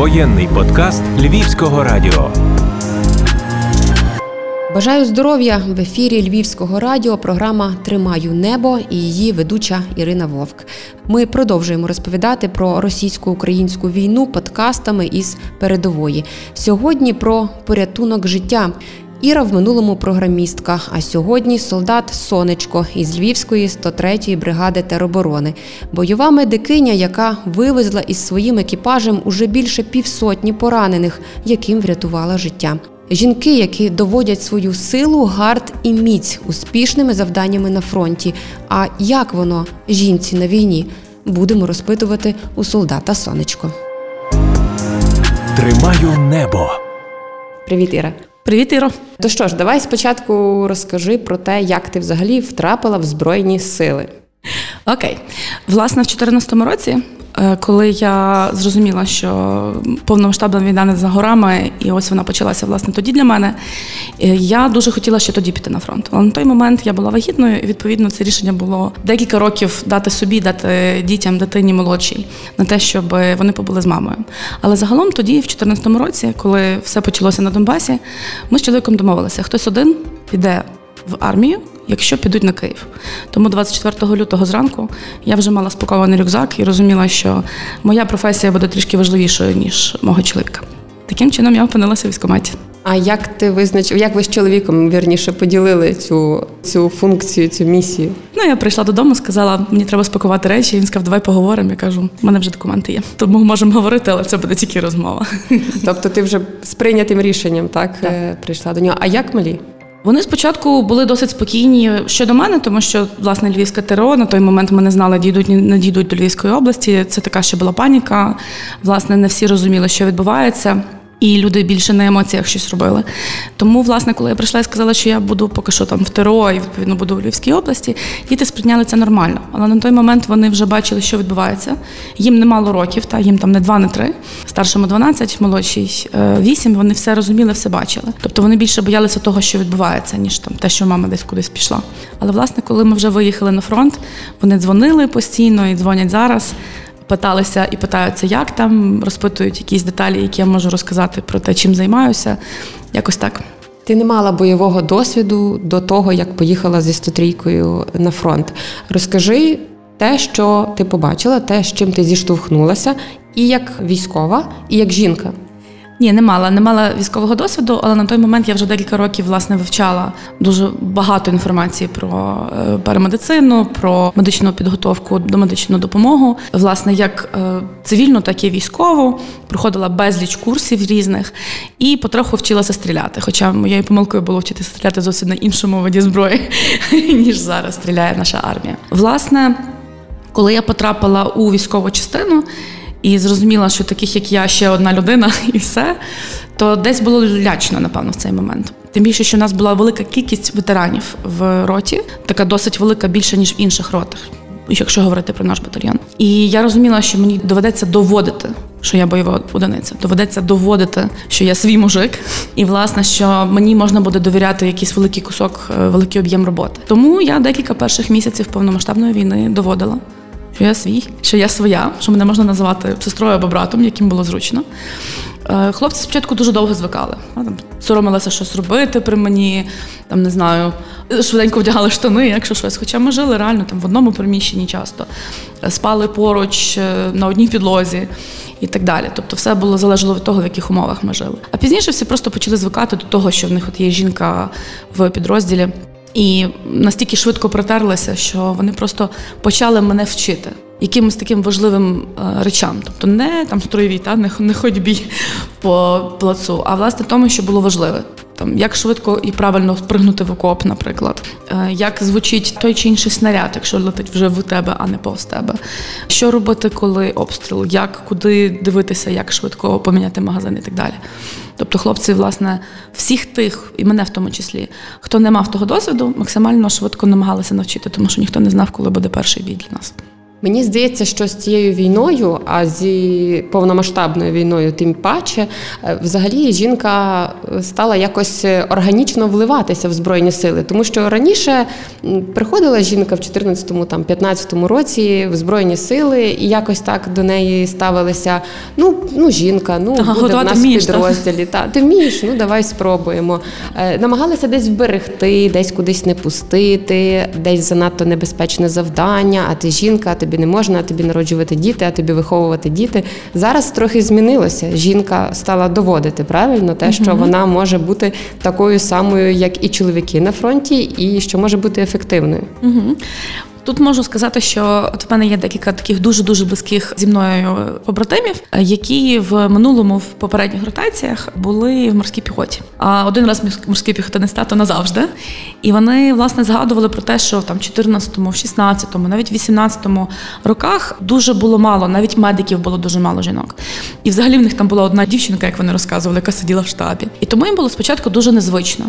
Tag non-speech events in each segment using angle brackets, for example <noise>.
Воєнний подкаст Львівського радіо. Бажаю здоров'я в ефірі Львівського радіо. Програма Тримаю небо і її ведуча Ірина Вовк. Ми продовжуємо розповідати про російсько-українську війну подкастами із передової. Сьогодні про порятунок життя. Іра в минулому програмістка. А сьогодні солдат Сонечко із Львівської 103-ї бригади тероборони, бойова медикиня, яка вивезла із своїм екіпажем уже більше півсотні поранених, яким врятувала життя. Жінки, які доводять свою силу, гард і міць успішними завданнями на фронті. А як воно жінці на війні? Будемо розпитувати у солдата Сонечко. Тримаю небо. Привіт, Іра. Привіт, Іро. То що ж, давай спочатку розкажи про те, як ти взагалі втрапила в Збройні сили. Окей. Власне, в 2014 році, коли я зрозуміла, що повномасштабна війна не за горами, і ось вона почалася власне тоді для мене, е, я дуже хотіла ще тоді піти на фронт. Але на той момент я була вагітною, і відповідно це рішення було декілька років дати собі, дати дітям, дитині молодшій на те, щоб вони побули з мамою. Але загалом тоді, в 2014 році, коли все почалося на Донбасі, ми з чоловіком домовилися, хтось один піде в армію, якщо підуть на Київ. Тому 24 лютого зранку я вже мала спакований рюкзак і розуміла, що моя професія буде трішки важливішою, ніж мого чоловіка. Таким чином я опинилася в військкоматі. А як ти визначив, як ви з чоловіком вірніше поділили цю цю функцію, цю місію? Ну, я прийшла додому, сказала, мені треба спакувати речі. Він сказав, давай поговоримо. Я кажу, в мене вже документи є. Тому можемо говорити, але це буде тільки розмова. Тобто ти вже з прийнятим рішенням так, так. прийшла до нього. А як малі? Вони спочатку були досить спокійні щодо мене, тому що власне Львівське ТРО на той момент ми не знали, дійдуть не дійдуть до Львівської області. Це така ще була паніка. Власне, не всі розуміли, що відбувається і люди більше на емоціях щось робили. Тому, власне, коли я прийшла і сказала, що я буду поки що там в ТРО і відповідно буду в Львівській області, діти сприйняли це нормально. Але на той момент вони вже бачили, що відбувається. Їм немало років, та їм там не два, не три. Старшому 12, молодшій 8, Вони все розуміли, все бачили. Тобто вони більше боялися того, що відбувається, ніж там те, що мама десь кудись пішла. Але власне, коли ми вже виїхали на фронт, вони дзвонили постійно і дзвонять зараз питалися і питаються, як там, розпитують якісь деталі, які я можу розказати про те, чим займаюся. Якось так. Ти не мала бойового досвіду до того, як поїхала зі 103-кою на фронт. Розкажи те, що ти побачила, те, з чим ти зіштовхнулася, і як військова, і як жінка. Ні, не мала, не мала військового досвіду, але на той момент я вже декілька років власне вивчала дуже багато інформації про е, парамедицину, про медичну підготовку до медичну допомогу. Власне, як е, цивільну, так і військову. Проходила безліч курсів різних і потроху вчилася стріляти. Хоча моєю помилкою було вчитися стріляти зовсім на іншому виді зброї, <laughs> ніж зараз стріляє наша армія. Власне, коли я потрапила у військову частину. І зрозуміла, що таких, як я, ще одна людина, <laughs> і все, то десь було лячно, напевно, в цей момент. Тим більше, що в нас була велика кількість ветеранів в роті, така досить велика, більше ніж в інших ротах, якщо говорити про наш батальйон. І я розуміла, що мені доведеться доводити, що я бойова одиниця. Доведеться доводити, що я свій мужик, і власне, що мені можна буде довіряти якийсь великий кусок, е, великий об'єм роботи. Тому я декілька перших місяців повномасштабної війни доводила що я свій, що я своя, що мене можна називати сестрою або братом, яким було зручно. Е, хлопці спочатку дуже довго звикали. Там Соромилися щось робити при мені, там не знаю, швиденько вдягали штани, якщо щось. Хоча ми жили реально там в одному приміщенні часто, спали поруч е, на одній підлозі і так далі. Тобто, все було залежало від того, в яких умовах ми жили. А пізніше всі просто почали звикати до того, що в них от є жінка в підрозділі. І настільки швидко протерлися, що вони просто почали мене вчити якимось таким важливим е, речам. Тобто не там строєві, та не, не ходьбі <laughs> по плацу, а власне тому, що було важливе. Там як швидко і правильно впригнути в окоп, наприклад, е, як звучить той чи інший снаряд, якщо летить вже в тебе, а не повз тебе. Що робити, коли обстріл, як куди дивитися, як швидко поміняти магазин і так далі. Тобто, хлопці, власне, всіх тих, і мене в тому числі, хто не мав того досвіду, максимально швидко намагалися навчити, тому що ніхто не знав, коли буде перший бій для нас. Мені здається, що з цією війною, а зі повномасштабною війною, тим паче, е, взагалі жінка е, стала якось органічно вливатися в збройні сили, тому що раніше приходила жінка в 14-му, там 15-му році в збройні сили, і якось так до неї ставилися. Ну, ну жінка, ну ага, буде в нас в підрозділі. Та ти вмієш, ну давай спробуємо. Е, намагалися десь вберегти, десь кудись не пустити, десь занадто небезпечне завдання. А ти жінка, а тобі не можна, а тобі народжувати діти, а тобі виховувати діти. Зараз трохи змінилося. Жінка стала доводити правильно те, що вона може бути такою самою, як і чоловіки на фронті, і що може бути ефективною. Угу. Тут можу сказати, що от в мене є декілька таких дуже дуже близьких зі мною побратимів, які в минулому в попередніх ротаціях були в морській піхоті. А один раз морський піхотинист тато назавжди. І вони власне згадували про те, що там 14-му, в 16-му, навіть в 18-му роках дуже було мало, навіть медиків було дуже мало жінок. І взагалі в них там була одна дівчинка, як вони розказували, яка сиділа в штабі. І тому їм було спочатку дуже незвично.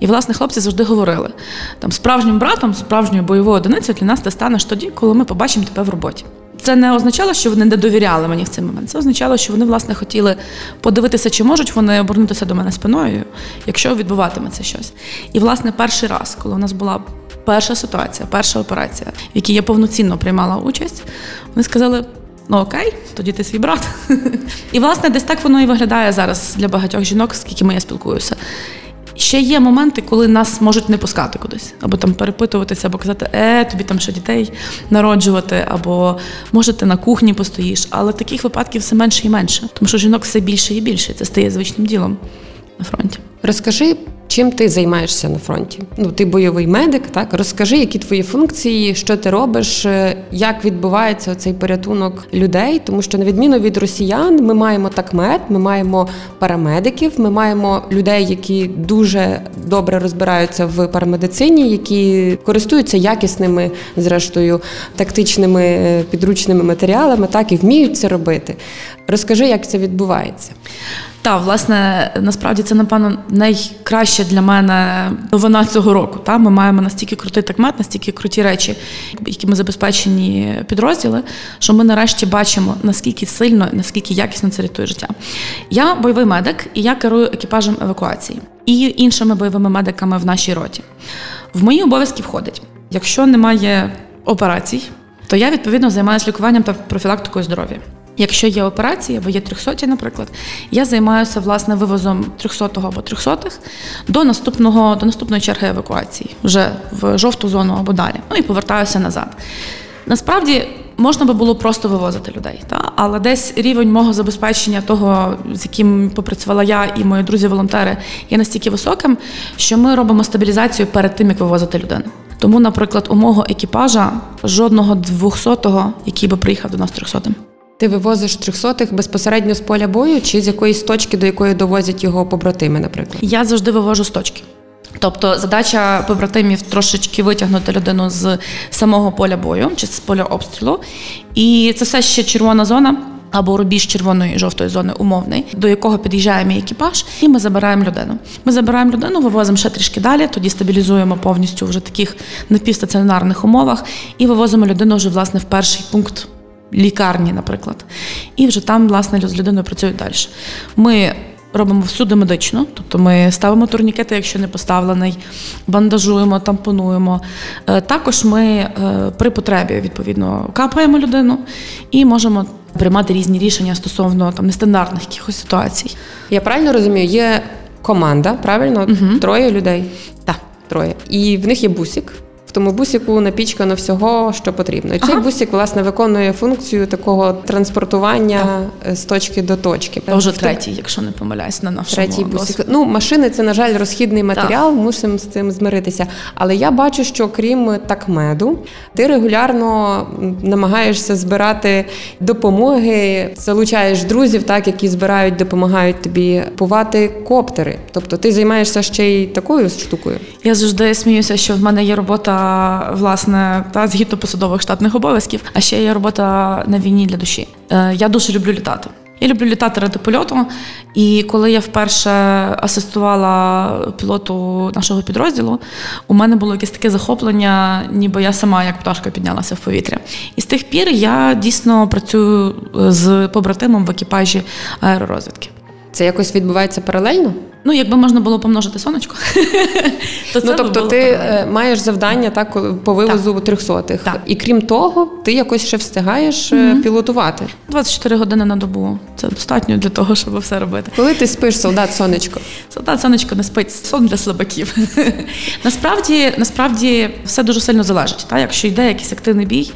І власне хлопці завжди говорили: там справжнім братом, справжньою бойовою одиницею для нас ти станеш тоді, коли ми побачимо тебе в роботі. Це не означало, що вони не довіряли мені в цей момент. Це означало, що вони власне хотіли подивитися, чи можуть вони обернутися до мене спиною, якщо відбуватиметься щось. І власне перший раз, коли у нас була перша ситуація, перша операція, в якій я повноцінно приймала участь, вони сказали. Ну окей, тоді ти свій брат. <laughs> І власне десь так воно і виглядає зараз для багатьох жінок, з якими я спілкуюся. Ще є моменти, коли нас можуть не пускати кудись, або там перепитуватися, або казати, е, тобі там ще дітей народжувати, або може ти на кухні постоїш. Але таких випадків все менше і менше, тому що жінок все більше і більше. Це стає звичним ділом на фронті. Розкажи Чим ти займаєшся на фронті? Ну, ти бойовий медик, так розкажи, які твої функції, що ти робиш, е, як відбувається цей порятунок людей, тому що на відміну від росіян, ми маємо такмет, ми маємо парамедиків, ми маємо людей, які дуже добре розбираються в парамедицині, які користуються якісними, зрештою, тактичними е, підручними матеріалами, так і вміють це робити. Розкажи, як це відбувається. Так, власне, насправді це, напевно, найкраще для мене новина цього року. Та? Ми маємо настільки крутий такмет, настільки круті речі, якими забезпечені підрозділи, що ми нарешті бачимо, наскільки сильно, наскільки якісно це рятує життя. Я бойовий медик, і я керую екіпажем евакуації і іншими бойовими медиками в нашій роті. В мої обов'язки входить, якщо немає операцій, то я відповідно займаюся лікуванням та профілактикою здоров'я. Якщо є операції, або є трьохсоті, наприклад, я займаюся власне вивозом трьохсотого або трьохсотих до наступного до наступної черги евакуації, вже в жовту зону або далі. Ну і повертаюся назад. Насправді можна би було просто вивозити людей, та але десь рівень мого забезпечення, того з яким попрацювала я і мої друзі-волонтери, є настільки високим, що ми робимо стабілізацію перед тим, як вивозити людину. Тому, наприклад, у мого екіпажа жодного двохсотого, який би приїхав до нас трьохсотим. Ти вивозиш трьохсотих безпосередньо з поля бою чи з якоїсь точки, до якої довозять його побратими, наприклад? Я завжди вивожу з точки. Тобто задача побратимів трошечки витягнути людину з самого поля бою чи з поля обстрілу. І це все ще червона зона. Або рубіж червоної і жовтої зони умовний, до якого під'їжджає мій екіпаж, і ми забираємо людину. Ми забираємо людину, вивозимо ще трішки далі, тоді стабілізуємо повністю вже таких напівстаціонарних умовах і вивозимо людину вже власне в перший пункт лікарні, наприклад. І вже там, власне, з людиною працюють далі. Ми робимо всюди медично, тобто ми ставимо турнікети, якщо не поставлений, бандажуємо, тампонуємо. Е, також ми е, при потребі відповідно капаємо людину і можемо приймати різні рішення стосовно там нестандартних якихось ситуацій. Я правильно розумію, є команда, правильно? Угу. Троє людей. Так. Троє. І в них є бусик тому бусику напічкано всього, що потрібно. І ага. цей бусик власне виконує функцію такого транспортування ага. з точки до точки. Це вже третій, якщо не помиляюсь, на нашому третій бусик. Ну машини це на жаль розхідний матеріал. Так. Мусимо з цим змиритися. Але я бачу, що крім такмеду, ти регулярно намагаєшся збирати допомоги, залучаєш друзів, так які збирають, допомагають тобі купувати коптери. Тобто ти займаєшся ще й такою штукою. Я завжди сміюся, що в мене є робота власне та згідно посадових штатних обов'язків, а ще є робота на війні для душі. Е, я дуже люблю літати. Я люблю літати ради польоту. І коли я вперше асистувала пілоту нашого підрозділу, у мене було якесь таке захоплення, ніби я сама як пташка піднялася в повітря. І з тих пір я дійсно працюю з побратимом в екіпажі аеророзвідки. Це якось відбувається паралельно? Ну, якби можна було помножити сонечко, <laughs> то це ну тобто, було ти е, маєш завдання так по вивозу трьохсотих. І крім того, ти якось ще встигаєш е, пілотувати. 24 години на добу. Це достатньо для того, щоб все робити. Коли ти спиш, солдат сонечко. Солдат сонечко не спить, сон для слабаків. <laughs> насправді, насправді все дуже сильно залежить. Та? Якщо йде якийсь активний бій,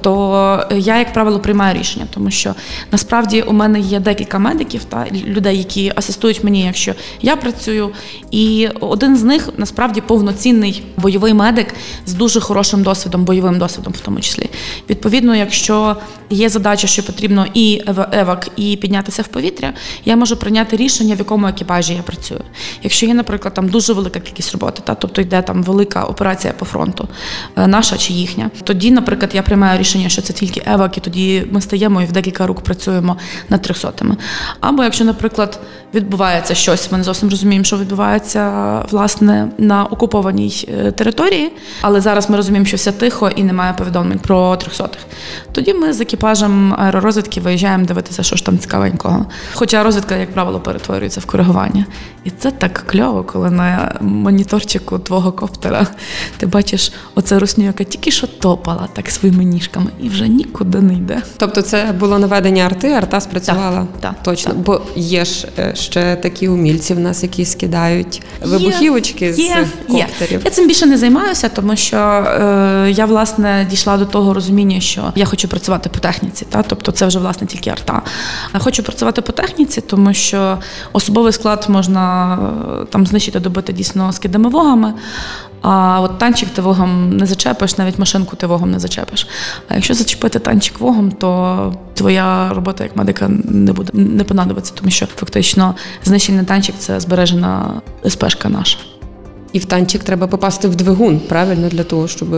то я, як правило, приймаю рішення, тому що насправді у мене є декілька медиків та людей, які асистують мені, якщо я працюю. І один з них насправді повноцінний бойовий медик з дуже хорошим досвідом, бойовим досвідом, в тому числі. Відповідно, якщо є задача, що потрібно і евак, і піднятися в повітря, я можу прийняти рішення, в якому екіпажі я працюю. Якщо є, наприклад, там дуже велика кількість роботи, та тобто йде там велика операція по фронту, е, наша чи їхня, тоді, наприклад, я приймаю рішення, що це тільки евак, і тоді ми стаємо і в декілька рук працюємо над трьохсотими. Або якщо, наприклад, відбувається щось, ми не зовсім розуміємо, що відбувається власне на окупованій е, території, але зараз ми розуміємо, що все тихо і немає повідомлень про трьохсотих. Тоді ми з екіпажем аеророзвідки виїжджаємо дивитися, що ж там цікавенького. Хоча розвідка, як правило, перетворюється в коригування. І це так кльово, коли на моніторчику твого коптера ти бачиш оце русню, яка тільки що топала так своїми ніжками і вже нікуди не йде. Тобто, це було наведення арти, арта спрацювала Так, так, точно. так. Бо є ж е, ще такі умільці в нас, які скидають вибухівочки з Є, є. коптерів. Я цим більше не займаюся, тому що е, я власне дійшла до того розуміння, що я хочу працювати по техніці. Та? Тобто це вже власне тільки арта. Я хочу працювати по техніці, тому що особовий склад можна е, там знищити, добити дійсно скидами вогами. А от танчик ти вогом не зачепиш, навіть машинку ти вогом не зачепиш. А якщо зачепити танчик вогом, то твоя робота як медика не буде не понадобиться, тому що фактично знищений танчик це збережена СПшка наша. І в танчик треба попасти в двигун, правильно, для того, щоб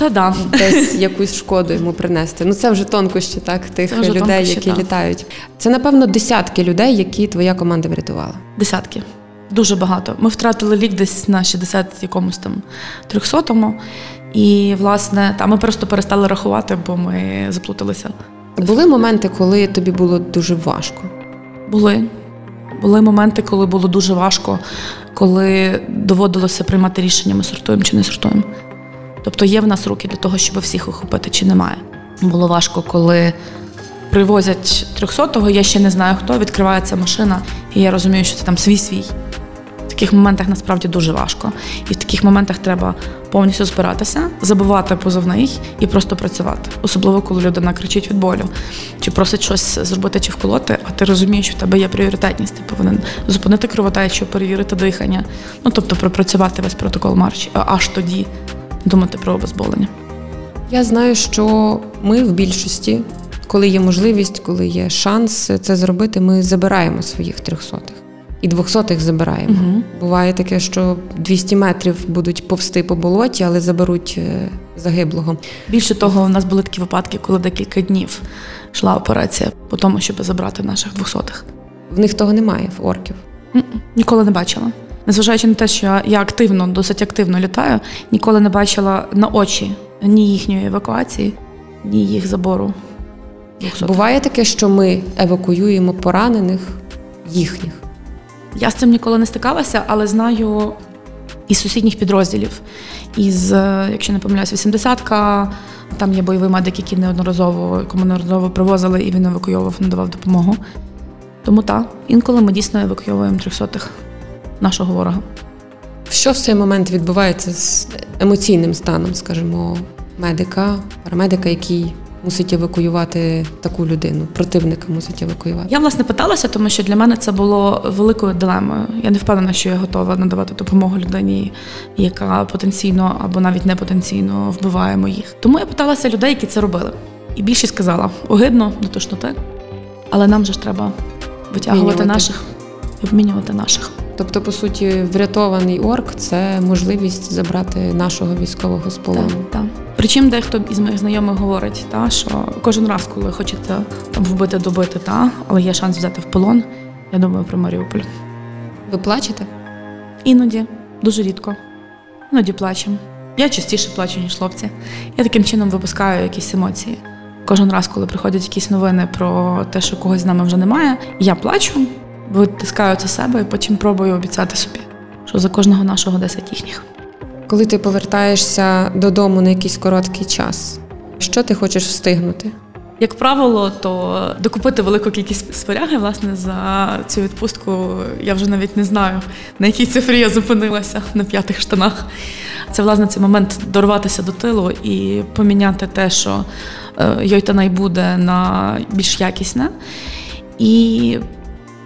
Та да. десь якусь шкоду йому принести. Ну це вже тонкощі, так, тих Це вже людей, тонкощі, які так. літають. Це, напевно, десятки людей, які твоя команда врятувала. Десятки. Дуже багато. Ми втратили лік десь на 60 якомусь там 300-му. І, власне, та ми просто перестали рахувати, бо ми заплуталися. Були моменти, коли тобі було дуже важко. Були. Були моменти, коли було дуже важко, коли доводилося приймати рішення, ми сортуємо чи не сортуємо. Тобто є в нас руки для того, щоб всіх охопити, чи немає. Було важко, коли привозять 300-го, я ще не знаю хто, відкривається машина, і я розумію, що це там свій-свій. В таких моментах насправді дуже важко. І в таких моментах треба повністю збиратися, забувати позивний і просто працювати. Особливо, коли людина кричить від болю, чи просить щось зробити чи вколоти, а ти розумієш, що в тебе є пріоритетність. Ти повинен зупинити кровотечу, перевірити дихання. Ну тобто пропрацювати весь протокол марші, а аж тоді думати про обезболення. Я знаю, що ми в більшості, коли є можливість, коли є шанс це зробити, ми забираємо своїх трьохсотих. І двохсотих забираємо. Угу. Буває таке, що 200 метрів будуть повсти по болоті, але заберуть е, загиблого. Більше того, у нас були такі випадки, коли декілька днів йшла операція по тому, щоб забрати наших двохсотих. В них того немає в орків. Ніколи не бачила. Незважаючи на те, що я активно, досить активно літаю, ніколи не бачила на очі ні їхньої евакуації, ні їх забору. двохсотих. Буває таке, що ми евакуюємо поранених їхніх. Я з цим ніколи не стикалася, але знаю із сусідніх підрозділів. Із, е, якщо не помиляюсь, 80-ка, там є бойовий медик, який неодноразово, якому неодноразово привозили, і він евакуйовував, надавав допомогу. Тому так, інколи ми дійсно евакуйовуємо трьохсотих нашого ворога. Що в цей момент відбувається з емоційним станом, скажімо, медика, парамедика, який мусить евакуювати таку людину, противника мусить евакуювати? Я власне питалася, тому що для мене це було великою дилемою. Я не впевнена, що я готова надавати допомогу людині, яка потенційно або навіть не потенційно вбиває моїх. Тому я питалася людей, які це робили. І більшість сказала: огидно, до тошноти, але нам же ж треба витягувати Обмінювати. наших і обмінювати наших. Тобто, по суті, врятований орк це можливість забрати нашого військового з полону. Так, так. Причому дехто із моїх знайомих говорить, та, що кожен раз, коли хочете там вбити, добити, та, але є шанс взяти в полон, я думаю про Маріуполь. Ви плачете? Іноді, дуже рідко. Іноді плачемо. Я частіше плачу, ніж хлопці. Я таким чином випускаю якісь емоції. Кожен раз, коли приходять якісь новини про те, що когось з нами вже немає, я плачу, витискаю це себе і потім пробую обіцяти собі, що за кожного нашого 10 їхніх. Коли ти повертаєшся додому на якийсь короткий час, що ти хочеш встигнути? Як правило, то докупити велику кількість споряги, власне, за цю відпустку я вже навіть не знаю, на якій цифрі я зупинилася на п'ятих штанах. Це власне цей момент дорватися до тилу і поміняти те, що е, йойтанай буде на більш якісне. І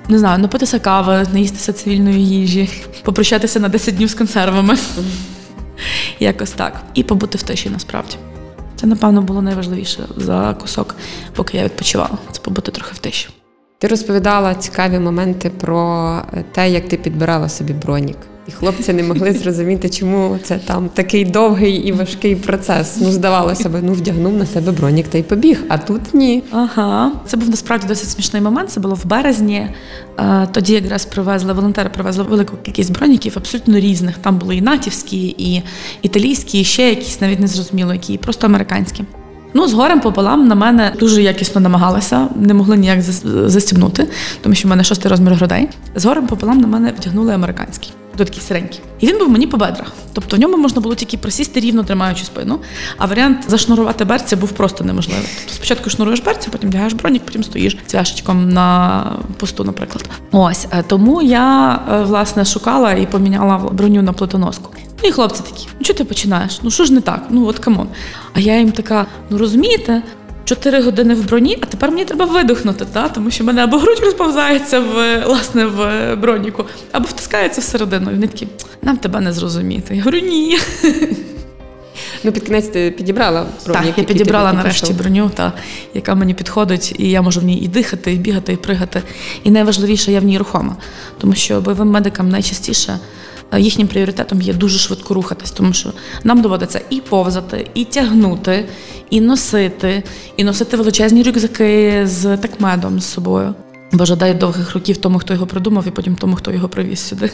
не знаю, напитися кави, наїстися цивільної їжі, попрощатися на 10 днів з консервами. <laughs> Якось так. І побути в тиші насправді. Це, напевно, було найважливіше за кусок, поки я відпочивала. Це побути трохи в тиші. Ти розповідала цікаві моменти про те, як ти підбирала собі бронік. І хлопці не могли <laughs> зрозуміти, чому це там такий довгий і важкий процес. Ну, здавалося б, ну вдягнув на себе бронік та й побіг, а тут ні. Ага, це був насправді досить смішний момент. Це було в березні. Е, Тоді якраз привезли волонтери, привезли велику кількість броніків, абсолютно різних. Там були і натівські, і італійські, і ще якісь навіть не зрозуміло, які, і просто американські. Ну, з горем пополам на мене дуже якісно намагалися, не могли ніяк застібнути, тому що в мене шостий розмір грудей. З горем пополам на мене вдягнули американський. До такий сиренький. І він був мені по бедрах. Тобто в ньому можна було тільки просісти рівно тримаючи спину. А варіант зашнурувати берці був просто неможливий. Тобто спочатку шнуруєш берці, потім вдягаєш бронік, потім стоїш цвяшечком на посту, наприклад. Ось е, тому я е, власне шукала і поміняла броню на плитоноску. Ну і хлопці такі: ну чого ти починаєш? Ну що ж не так? Ну от come on. А я їм така: ну розумієте, Чотири години в броні, а тепер мені треба видихнути, та? тому що мене або грудь розповзається в власне в броніку, або втискається всередину. І вони такі, нам тебе не зрозуміти. Я говорю, ні. Ну, під кінець ти підібрала бронік. Так, я підібрала нарешті підійшов. броню, та, яка мені підходить, і я можу в ній і дихати, і бігати, і пригати. І найважливіше, я в ній рухома. Тому що бойовим медикам найчастіше їхнім пріоритетом є дуже швидко рухатись, тому що нам доводиться і повзати, і тягнути, і носити, і носити величезні рюкзаки з такмедом з собою. Боже, дай довгих років тому, хто його придумав, і потім тому, хто його привіз сюди.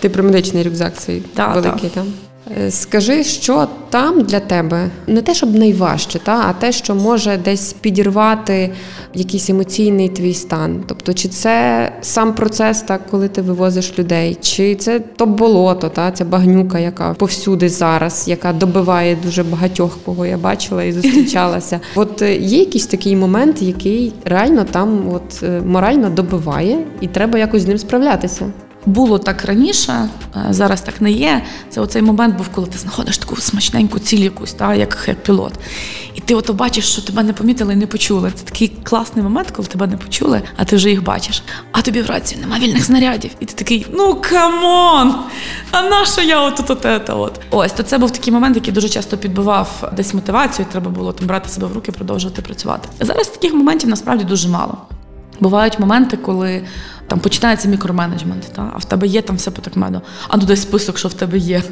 Ти про медичний рюкзак цей Так, великий там. Е, Скажи, що там для тебе не те, щоб найважче, та, а те, що може десь підірвати якийсь емоційний твій стан. Тобто, чи це сам процес, так, коли ти вивозиш людей, чи це то болото, та, ця багнюка, яка повсюди зараз, яка добиває дуже багатьох, кого я бачила і <laughs> зустрічалася. От е, є якийсь такий момент, який реально там от, е, морально добиває, і треба якось з ним справлятися. Було так раніше, е, зараз так не є. Це оцей момент був, коли ти знаходиш таку смачненьку ціль якусь, та, як, пілот. І ти ото бачиш, що тебе не помітили і не почули. Це такий класний момент, коли тебе не почули, а ти вже їх бачиш. А тобі в рації нема вільних снарядів. І ти такий, ну come on! А наша я от от от от. Ось, то це був такий момент, який дуже часто підбивав десь мотивацію, треба було там брати себе в руки, продовжувати працювати. Зараз таких моментів насправді дуже мало. Бувають моменти, коли там починається мікроменеджмент, та? а в тебе є там все по такмеду. А ну дай список, що в тебе є.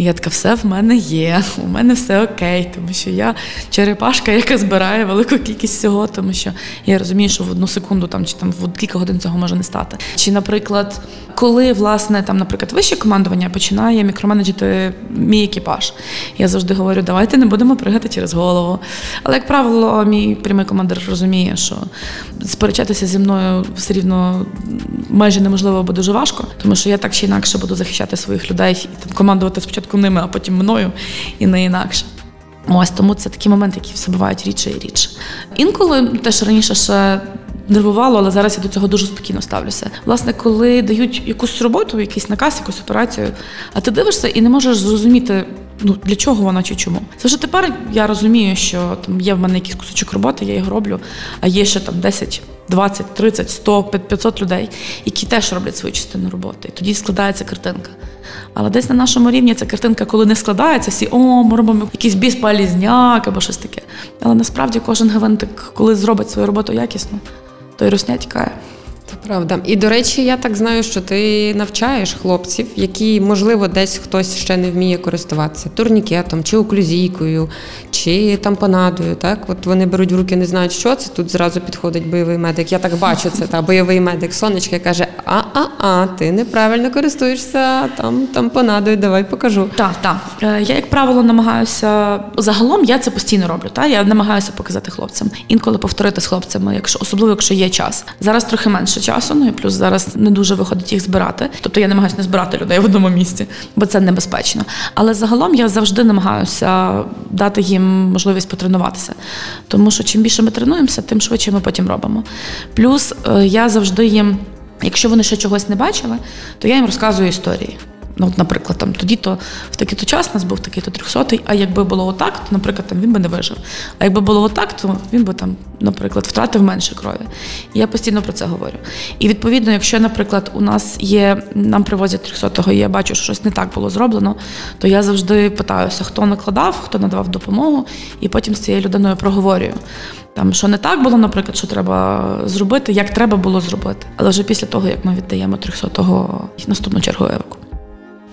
І я така, все в мене є, у мене все окей, тому що я черепашка, яка збирає велику кількість всього, тому що я розумію, що в одну секунду там чи там в кілька годин цього може не стати. Чи, наприклад, коли власне там, наприклад, вище командування починає мікроменеджити мій екіпаж, я завжди говорю, давайте не будемо пригати через голову. Але як правило, мій прямий командир розуміє, що сперечатися зі мною все рівно майже неможливо або дуже важко, тому що я так чи інакше буду захищати своїх людей і там командувати спочатку ними, а потім мною і не інакше. Ось тому це такі моменти, які все бувають рідше і рідше. Інколи теж раніше ще нервувало, але зараз я до цього дуже спокійно ставлюся. Власне, коли дають якусь роботу, якийсь наказ, якусь операцію, а ти дивишся і не можеш зрозуміти, ну для чого вона чи чому. Це вже тепер я розумію, що там є в мене якийсь кусочок роботи, я його роблю, а є ще там 10, 20, 30, 100, 500 людей, які теж роблять свою частину роботи. І тоді складається картинка. Але десь на нашому рівні ця картинка, коли не складається, всі о, ми робимо якийсь біспалізняк або щось таке. Але насправді кожен гвинтик, коли зробить свою роботу якісно, то й русня тікає. Правда. І до речі, я так знаю, що ти навчаєш хлопців, які, можливо, десь хтось ще не вміє користуватися турнікетом, чи оклюзійкою, чи тампонадою. Так, от вони беруть в руки, не знають, що це. Тут зразу підходить бойовий медик. Я так бачу це. Та бойовий медик сонечка каже: А-а-а, ти неправильно користуєшся там тампонадою. Давай покажу. Так, так. Е, Я, як правило, намагаюся загалом, я це постійно роблю. Та я намагаюся показати хлопцям. Інколи повторити з хлопцями, якщо особливо, якщо є час. Зараз трохи менше часу, ну і плюс зараз не дуже виходить їх збирати. Тобто я намагаюся не збирати людей в одному місці, бо це небезпечно. Але загалом я завжди намагаюся дати їм можливість потренуватися. Тому що чим більше ми тренуємося, тим швидше ми потім робимо. Плюс е, я завжди їм, якщо вони ще чогось не бачили, то я їм розказую історії. Ну, от, наприклад, там тоді то в такий-то час нас був такий-то трьохсотий, а якби було отак, то, наприклад, там він би не вижив. А якби було отак, то він би там, наприклад, втратив менше крові. І я постійно про це говорю. І відповідно, якщо, наприклад, у нас є, нам привозять трьохсотого, і я бачу, що щось не так було зроблено, то я завжди питаюся, хто накладав, хто надавав допомогу, і потім з цією людиною проговорюю. Там, що не так було, наприклад, що треба зробити, як треба було зробити. Але вже після того, як ми віддаємо 300-го наступну чергу еваку.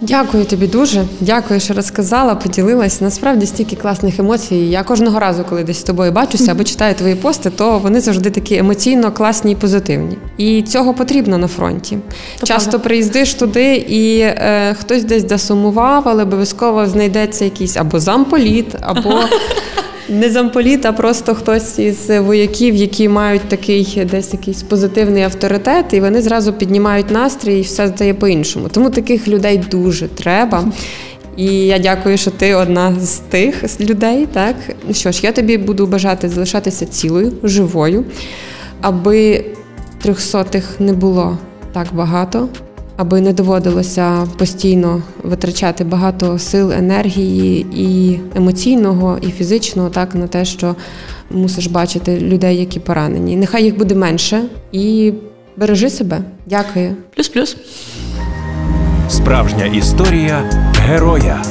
Дякую тобі дуже. Дякую, що розказала, поділилась. Насправді стільки класних емоцій. Я кожного разу, коли десь з тобою бачуся або читаю твої пости, то вони завжди такі емоційно класні і позитивні. І цього потрібно на фронті. То Часто правда. приїздиш туди, і е, хтось десь засумував, але обов'язково знайдеться якийсь або замполіт, або. <laughs> Не замполіт, а просто хтось із вояків, які мають такий десь якийсь позитивний авторитет, і вони зразу піднімають настрій і все стає по-іншому. Тому таких людей дуже треба. І я дякую, що ти одна з тих людей. Так що ж, я тобі буду бажати залишатися цілою, живою, аби трьохсотих не було так багато, аби не доводилося постійно витрачати багато сил, енергії і емоційного, і фізичного, так на те, що мусиш бачити людей, які поранені. Нехай їх буде менше і бережи себе. Дякую. Плюс-плюс. Справжня історія героя.